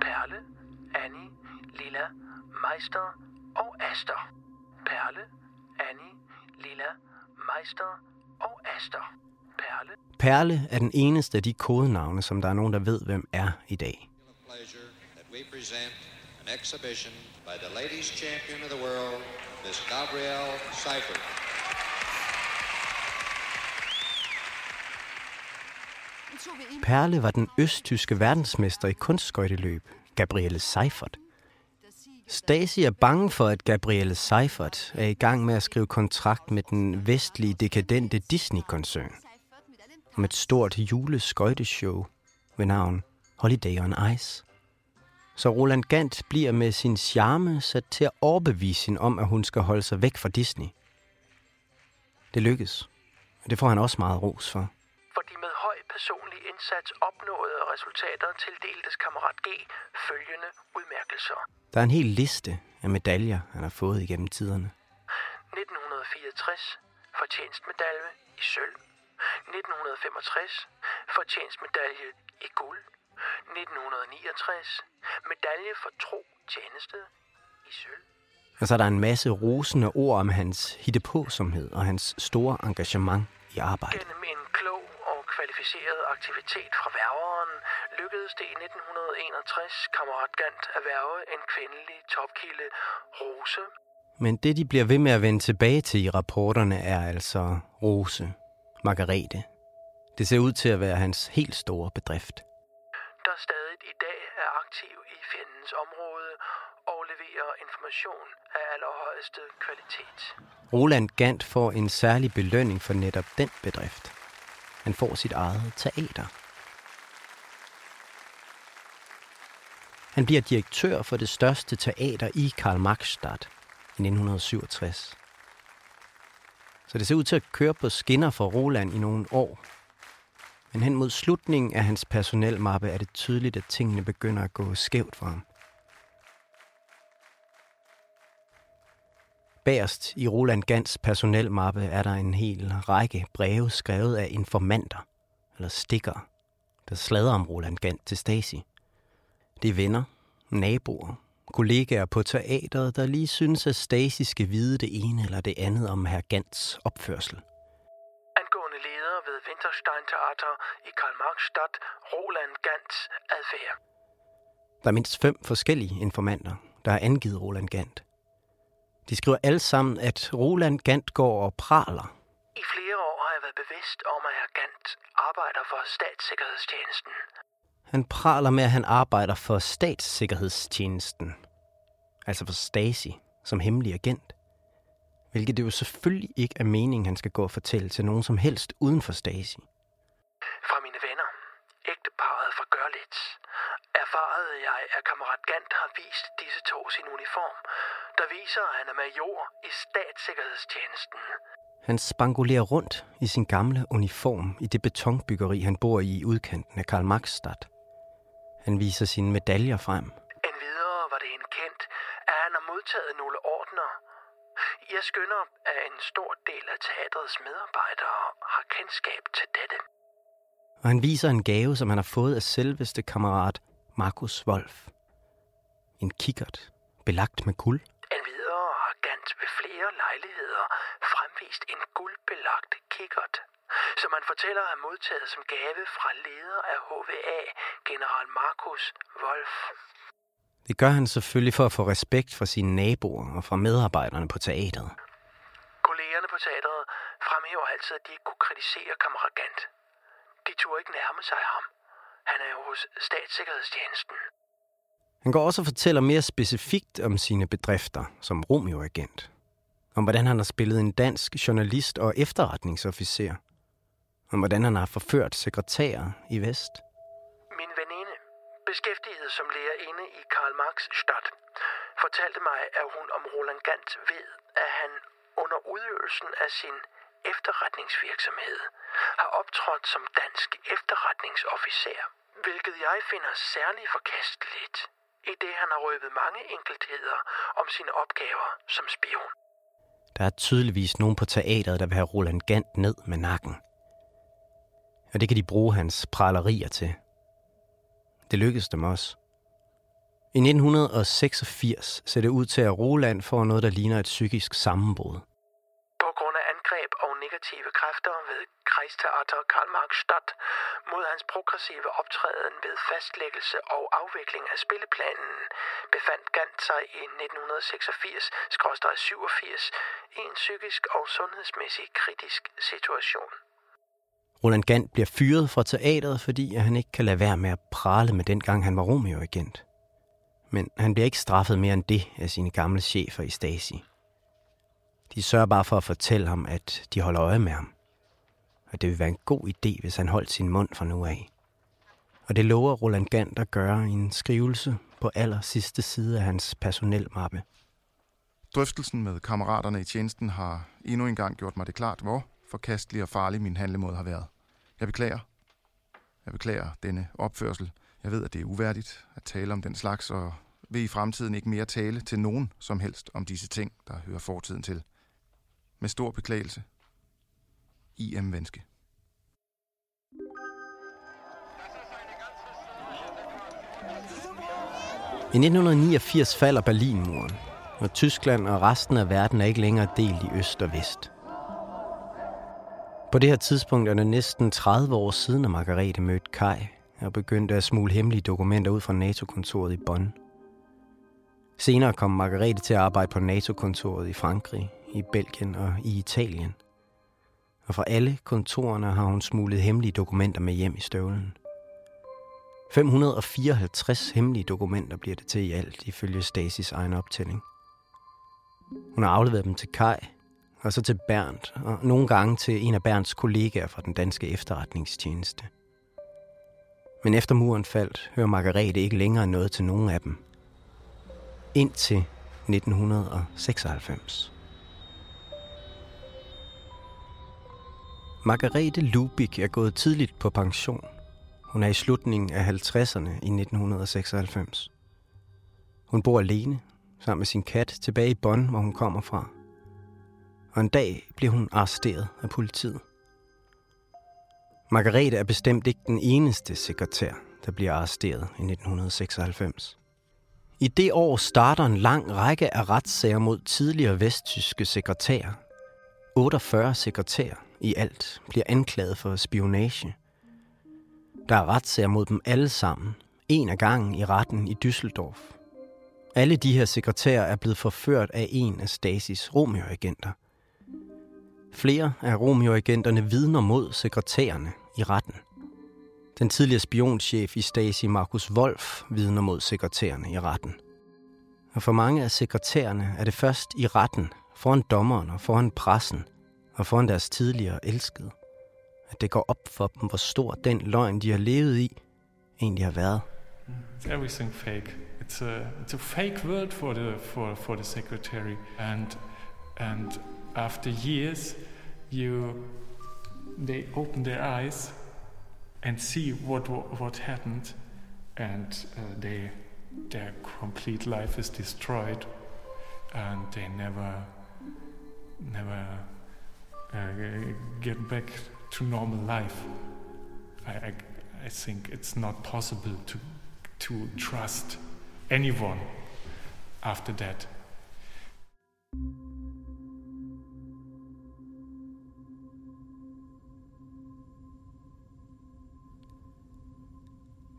Perle, Annie, Lilla, Meister og Aster. Perle, Annie, Lilla, Meister og Aster. Perle, Perle er den eneste af de kodenavne, som der er nogen, der ved, hvem er i dag. we present an exhibition by the ladies champion of the world, Miss Gabrielle Seifert. Perle var den østtyske verdensmester i kunstskøjteløb, Gabrielle Seifert. Stasi er bange for, at Gabrielle Seifert er i gang med at skrive kontrakt med den vestlige dekadente Disney-koncern om et stort juleskøjteshow ved navn Holiday on Ice. Så Roland Gant bliver med sin charme sat til at overbevise hende om, at hun skal holde sig væk fra Disney. Det lykkes, og det får han også meget ros for. For de med høj personlig indsats opnåede resultater tildeltes kammerat G følgende udmærkelser. Der er en hel liste af medaljer, han har fået igennem tiderne. 1964 fortjenstmedalje i sølv. 1965 fortjenstmedalje i guld. 1969 medalje for tro tjeneste i sølv. Og så er der en masse rosende ord om hans hittepåsomhed og hans store engagement i arbejdet. Gennem en klog og kvalificeret aktivitet fra værveren lykkedes det i 1961 kammerat Gant at værve en kvindelig topkilde, Rose. Men det, de bliver ved med at vende tilbage til i rapporterne, er altså Rose, Margarete. Det ser ud til at være hans helt store bedrift. Der stadig i dag er aktiv i fjendens område og leverer information af allerhøjeste kvalitet. Roland Gant får en særlig belønning for netop den bedrift. Han får sit eget teater. Han bliver direktør for det største teater i Karl Marxstadt i 1967. Så det ser ud til at køre på skinner for Roland i nogle år. Men hen mod slutningen af hans personelmappe er det tydeligt, at tingene begynder at gå skævt for ham. Bagerst i Roland Gans personelmappe er der en hel række breve skrevet af informanter, eller stikker, der slader om Roland Gant til Stasi. Det er venner, naboer, kollegaer på teateret, der lige synes, at Stasi skal vide det ene eller det andet om herr Gants opførsel. Angående leder ved Winterstein Theater i Karl Marxstadt, Roland Gants adfærd. Der er mindst fem forskellige informanter, der har angivet Roland Gant. De skriver alle sammen, at Roland Gant går og praler. I flere år har jeg været bevidst om, at herr Gant arbejder for statssikkerhedstjenesten. Han praler med, at han arbejder for statssikkerhedstjenesten. Altså for Stasi, som hemmelig agent. Hvilket det jo selvfølgelig ikke er meningen, han skal gå og fortælle til nogen som helst uden for Stasi. Fra mine venner, ægteparet fra Gørlitz, erfarede jeg, at kammerat Gant har vist disse to sin uniform, der viser, at han er major i statssikkerhedstjenesten. Han spangulerer rundt i sin gamle uniform i det betonbyggeri, han bor i i udkanten af Karl Marxstadt. Han viser sine medaljer frem. Endvidere var det hende kendt, at han har modtaget nogle ordner. Jeg skønner, at en stor del af teatrets medarbejdere har kendskab til dette. Og han viser en gave, som han har fået af selveste kammerat Markus Wolf. En kikkert, belagt med guld. Endvidere har Gant ved flere lejligheder fremvist en guldbelagt kikkert, som han fortæller er modtaget som gave fra leder af HVA, general Markus Wolf. Det gør han selvfølgelig for at få respekt fra sine naboer og fra medarbejderne på teateret. Kollegerne på teateret fremhæver altid, at de ikke kunne kritisere kammerat Gant. De turde ikke nærme sig ham. Han er jo hos statssikkerhedstjenesten. Han går også og fortæller mere specifikt om sine bedrifter som Romeo-agent. Om hvordan han har spillet en dansk journalist og efterretningsofficer. Om hvordan han har forført sekretærer i Vest. Min veninde, beskæftiget som lærerinde i Karl Marx Stadt, fortalte mig, at hun om Roland Gant ved, at han under udøvelsen af sin efterretningsvirksomhed har optrådt som dansk efterretningsofficer, hvilket jeg finder særlig forkasteligt, i det han har røbet mange enkeltheder om sine opgaver som spion. Der er tydeligvis nogen på teateret, der vil have Roland Gant ned med nakken. Og det kan de bruge hans pralerier til. Det lykkedes dem også. I 1986 ser det ud til, at Roland får noget, der ligner et psykisk sammenbrud. På grund af angreb og negative kræfter ved Reichsteater Karl Marx Stadt mod hans progressive optræden ved fastlæggelse og afvikling af spilleplanen, befandt Gant sig i 1986-87 i en psykisk og sundhedsmæssig kritisk situation. Roland Gant bliver fyret fra teateret, fordi han ikke kan lade være med at prale med dengang han var Romeo-agent. Men han bliver ikke straffet mere end det af sine gamle chefer i Stasi. De sørger bare for at fortælle ham, at de holder øje med ham. Og det vil være en god idé, hvis han holdt sin mund fra nu af. Og det lover Roland Gant at gøre i en skrivelse på aller sidste side af hans personelmappe. Drøftelsen med kammeraterne i tjenesten har endnu engang gjort mig det klart, hvor forkastelig og farlig min handlemåde har været. Jeg beklager. Jeg beklager denne opførsel. Jeg ved, at det er uværdigt at tale om den slags, og vil i fremtiden ikke mere tale til nogen som helst om disse ting, der hører fortiden til. Med stor beklagelse. I.M. Venske. I 1989 falder Berlinmuren, og Tyskland og resten af verden er ikke længere delt i øst og vest. På det her tidspunkt er det næsten 30 år siden, at Margarete mødte Kai og begyndte at smule hemmelige dokumenter ud fra NATO-kontoret i Bonn. Senere kom Margarete til at arbejde på NATO-kontoret i Frankrig, i Belgien og i Italien. Og fra alle kontorerne har hun smuglet hemmelige dokumenter med hjem i støvlen. 554 hemmelige dokumenter bliver det til i alt, ifølge Stasis egen optælling. Hun har afleveret dem til Kai, og så til Bernd, og nogle gange til en af Bernds kollegaer fra den danske efterretningstjeneste. Men efter muren faldt, hører Margarete ikke længere noget til nogen af dem. Indtil 1996. Margarete Lubik er gået tidligt på pension. Hun er i slutningen af 50'erne i 1996. Hun bor alene, sammen med sin kat, tilbage i Bonn, hvor hun kommer fra. Og en dag bliver hun arresteret af politiet. Margarete er bestemt ikke den eneste sekretær, der bliver arresteret i 1996. I det år starter en lang række af retssager mod tidligere vesttyske sekretærer. 48 sekretærer i alt bliver anklaget for spionage. Der er retssager mod dem alle sammen, en af gangen i retten i Düsseldorf. Alle de her sekretærer er blevet forført af en af Stasis Romeo-agenter. Flere af Romeo-agenterne vidner mod sekretærerne i retten. Den tidligere spionchef i Stasi, Markus Wolf, vidner mod sekretærerne i retten. Og for mange af sekretærerne er det først i retten, foran dommeren og foran pressen, og foran deres tidligere elskede, at det går op for dem, hvor stor den løgn, de har levet i, egentlig har været. It's everything fake. It's a it's a fake world for the for for the secretary, and and after years, you they open their eyes and see what what happened, and uh, they their complete life is destroyed, and they never never uh, get back to normal life. I, I I think it's not possible to to trust anyone after that.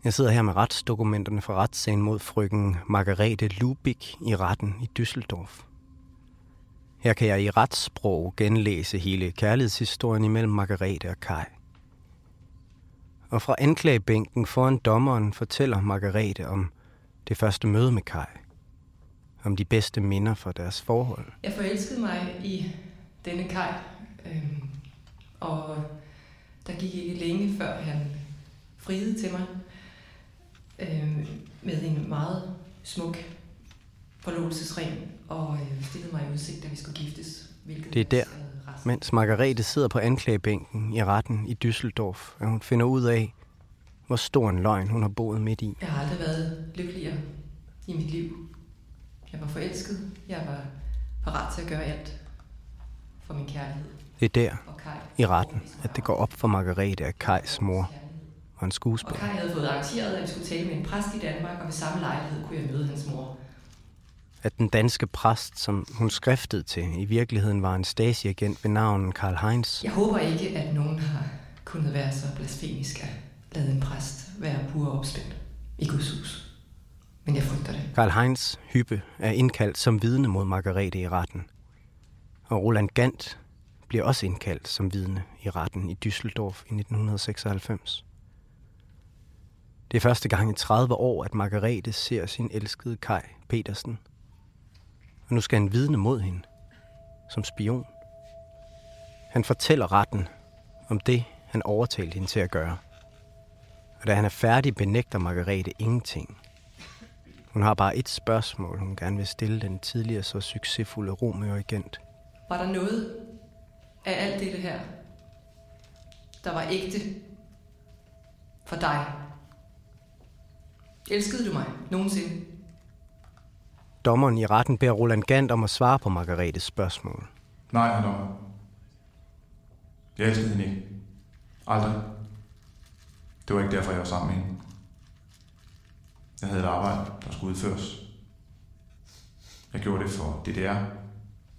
Jeg sidder her med retsdokumenterne fra retssagen mod frøken Margarete Lubik i retten i Düsseldorf. Her kan jeg i retssprog genlæse hele kærlighedshistorien imellem Margarete og Kai. Og fra anklagebænken foran dommeren fortæller Margarete om det første møde med Kai. Om de bedste minder fra deres forhold. Jeg forelskede mig i denne Kai, øhm, og der gik ikke længe før han friede til mig øh, med en meget smuk forlovelsesring og øh, stillede mig i udsigt, da vi skulle giftes. Hvilket Det er der, mens Margarete sidder på anklagebænken i retten i Düsseldorf, at hun finder ud af, hvor stor en løgn hun har boet midt i. Jeg har aldrig været lykkeligere i mit liv. Jeg var forelsket. Jeg var parat til at gøre alt for min kærlighed. Det er der, i retten, at det går op for Margarete af Kajs mor og en Og skuespiller. Kai havde fået arrangeret, at vi skulle tale med en præst i Danmark, og ved samme lejlighed kunne jeg møde hans mor. At den danske præst, som hun skriftede til, i virkeligheden var en Stasi-agent ved navn Karl Heinz. Jeg håber ikke, at nogen har kunne være så blasfemisk at lade en præst være pur opspændt i Guds hus. Men jeg frygter det. Karl Heinz Hyppe er indkaldt som vidne mod Margrethe i retten. Og Roland Gant bliver også indkaldt som vidne i retten i Düsseldorf i 1996. Det er første gang i 30 år, at Margarete ser sin elskede Kai Petersen. Og nu skal han vidne mod hende som spion. Han fortæller retten om det, han overtalte hende til at gøre. Og da han er færdig, benægter Margarete ingenting. Hun har bare et spørgsmål, hun gerne vil stille den tidligere så succesfulde Romeo-agent. Var der noget af alt det her, der var ægte for dig? Elskede du mig nogensinde? Dommeren i retten beder Roland Gant om at svare på Margaretes spørgsmål. Nej, herr dommer. Jeg elskede hende ikke. Aldrig. Det var ikke derfor, jeg var sammen med hende. Jeg havde et arbejde, der skulle udføres. Jeg gjorde det for DDR,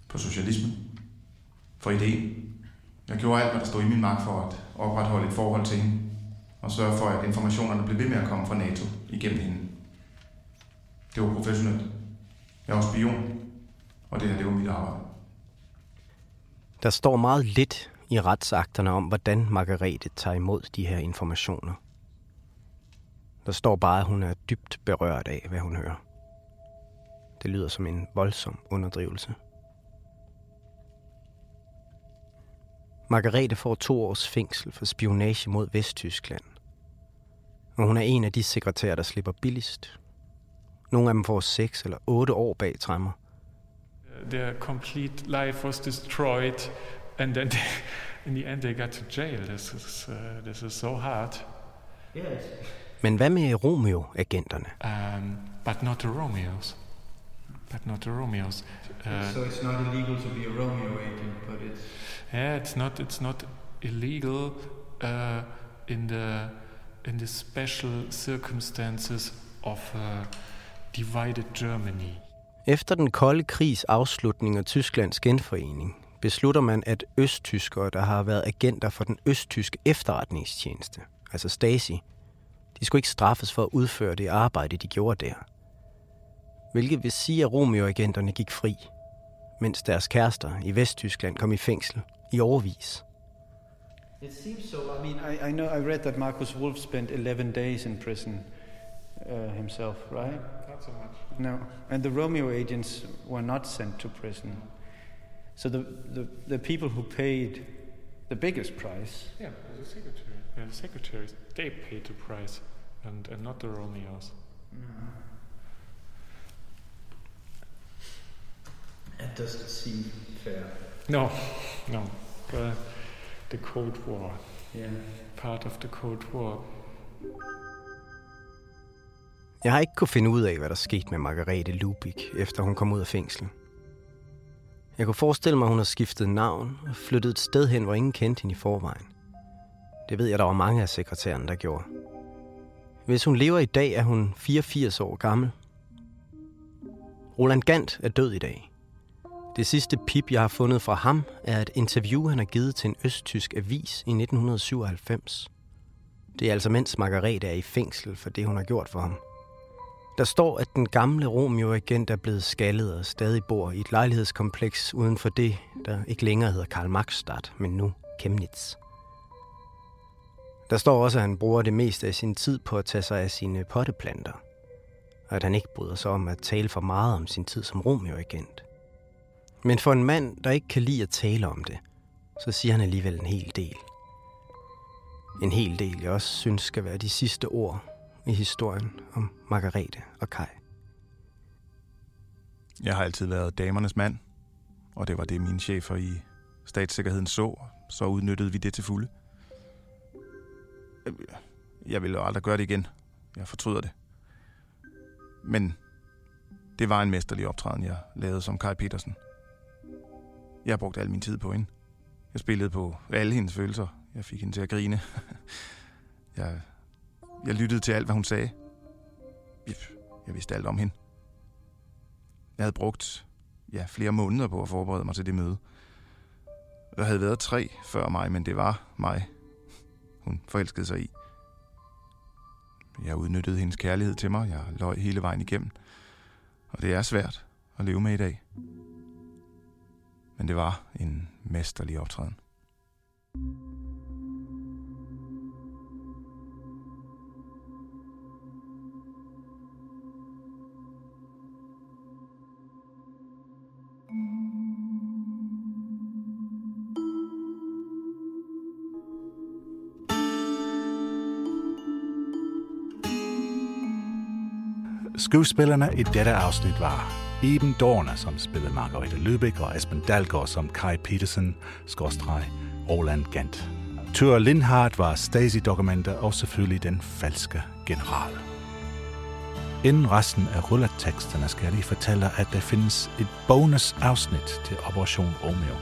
for socialismen, for ideen. Jeg gjorde alt, hvad der stod i min magt for at opretholde et forhold til hende, og sørge for, at informationerne blev ved med at komme fra NATO igennem hende. Det var professionelt. Jeg var spion, og det her, det var mit arbejde. Der står meget lidt i retsakterne om, hvordan Margarete tager imod de her informationer. Der står bare, at hun er dybt berørt af, hvad hun hører. Det lyder som en voldsom underdrivelse. Margarete får to års fængsel for spionage mod Vesttyskland. Og hun er en af de sekretærer, der slipper billigst. Nogle af dem får seks eller otte år bag træmmer. Their complete life was destroyed, and then they, in the end they got to jail. This is, uh, this is so hard. Yes. Men hvad med Romeo-agenterne? Um, but not the Romeos. But not the Romeos. Uh, so it's not illegal to be a Romeo agent, but it's yeah, it's not. It's not illegal uh, in the in the special circumstances of a divided Germany. Efter den kolde krigs afslutning og Tysklands genforening, beslutter man, at østtyskere, der har været agenter for den østtyske efterretningstjeneste, altså Stasi, de skulle ikke straffes for at udføre det arbejde, de gjorde der. Hvilket vil sige, at Romeo-agenterne gik fri, mens deres kærester i Vesttyskland kom i fængsel i overvis. It seems so. I mean, I, I know I read that Marcus Wolf spent 11 days in prison uh, himself, right? Not so much. No, and the Romeo agents were not sent to prison. So the, the, the people who paid the biggest price. Yeah, the secretary. Yeah, the secretaries they paid the price, and, and not the Romeos. That doesn't seem fair. No, no. But the Cold War. Yeah. Part of the Cold War. Jeg har ikke kunne finde ud af, hvad der skete med Margarete Lubik, efter hun kom ud af fængsel. Jeg kunne forestille mig, at hun har skiftet navn og flyttet et sted hen, hvor ingen kendte hende i forvejen. Det ved jeg, der var mange af sekretærerne, der gjorde. Hvis hun lever i dag, er hun 84 år gammel. Roland Gant er død i dag. Det sidste pip, jeg har fundet fra ham, er et interview, han har givet til en østtysk avis i 1997. Det er altså mens Margarete er i fængsel for det, hun har gjort for ham. Der står, at den gamle Romeo-agent er blevet skaldet og stadig bor i et lejlighedskompleks uden for det, der ikke længere hedder Karl Marxstadt, men nu Chemnitz. Der står også, at han bruger det meste af sin tid på at tage sig af sine potteplanter, og at han ikke bryder sig om at tale for meget om sin tid som Romeo-agent. Men for en mand, der ikke kan lide at tale om det, så siger han alligevel en hel del. En hel del, jeg også synes skal være de sidste ord i historien om Margarete og Kai. Jeg har altid været damernes mand, og det var det, mine chefer i statssikkerheden så. Så udnyttede vi det til fulde. Jeg vil aldrig gøre det igen. Jeg fortryder det. Men det var en mesterlig optræden, jeg lavede som Kai Petersen. Jeg brugte al min tid på hende. Jeg spillede på alle hendes følelser. Jeg fik hende til at grine. jeg, jeg lyttede til alt, hvad hun sagde. Jeg, jeg vidste alt om hende. Jeg havde brugt ja, flere måneder på at forberede mig til det møde. Der havde været tre før mig, men det var mig. hun forelskede sig i. Jeg udnyttede hendes kærlighed til mig. Jeg løj hele vejen igennem. Og det er svært at leve med i dag. Men det var en mesterlig optræden. Skuespillerne i dette afsnit var Iben Dorner, som spillede Margarete Løbæk, og Esben Dalgaard som Kai Petersen, skorstreg Roland Gant. Tør Lindhardt var Stasi-dokumenter og selvfølgelig den falske general. Inden resten af rulleteksterne skal jeg lige fortælle, at der findes et bonusafsnit til Operation Romeo.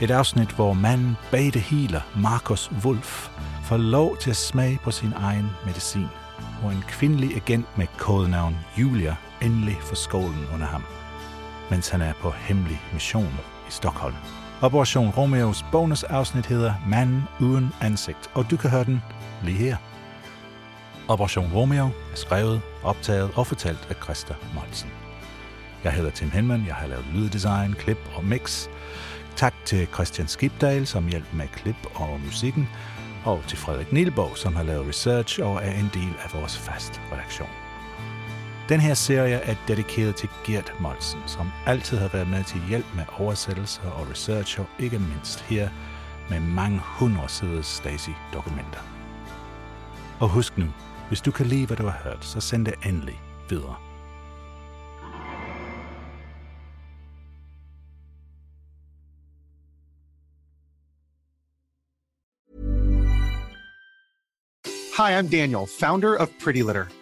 Et afsnit, hvor manden bag det hele, Markus Wolf, får lov til at smage på sin egen medicin – hvor en kvindelig agent med kodenavn Julia endelig for skålen under ham, mens han er på hemmelig mission i Stockholm. Operation Romeos bonusafsnit hedder Manden uden ansigt, og du kan høre den lige her. Operation Romeo er skrevet, optaget og fortalt af Christa Molsen. Jeg hedder Tim Henman, jeg har lavet lyddesign, klip og mix. Tak til Christian Skibdal, som hjalp med klip og musikken, og til Frederik Nielborg, som har lavet research og er en del af vores fast redaktion. Den her serie er dedikeret til Gert Molsen, som altid har været med til hjælp med oversættelser og research, og ikke mindst her med mange hundrede sider Stasi-dokumenter. Og husk nu, hvis du kan lide, hvad du har hørt, så send det endelig videre. Hi, I'm Daniel, founder of Pretty Litter.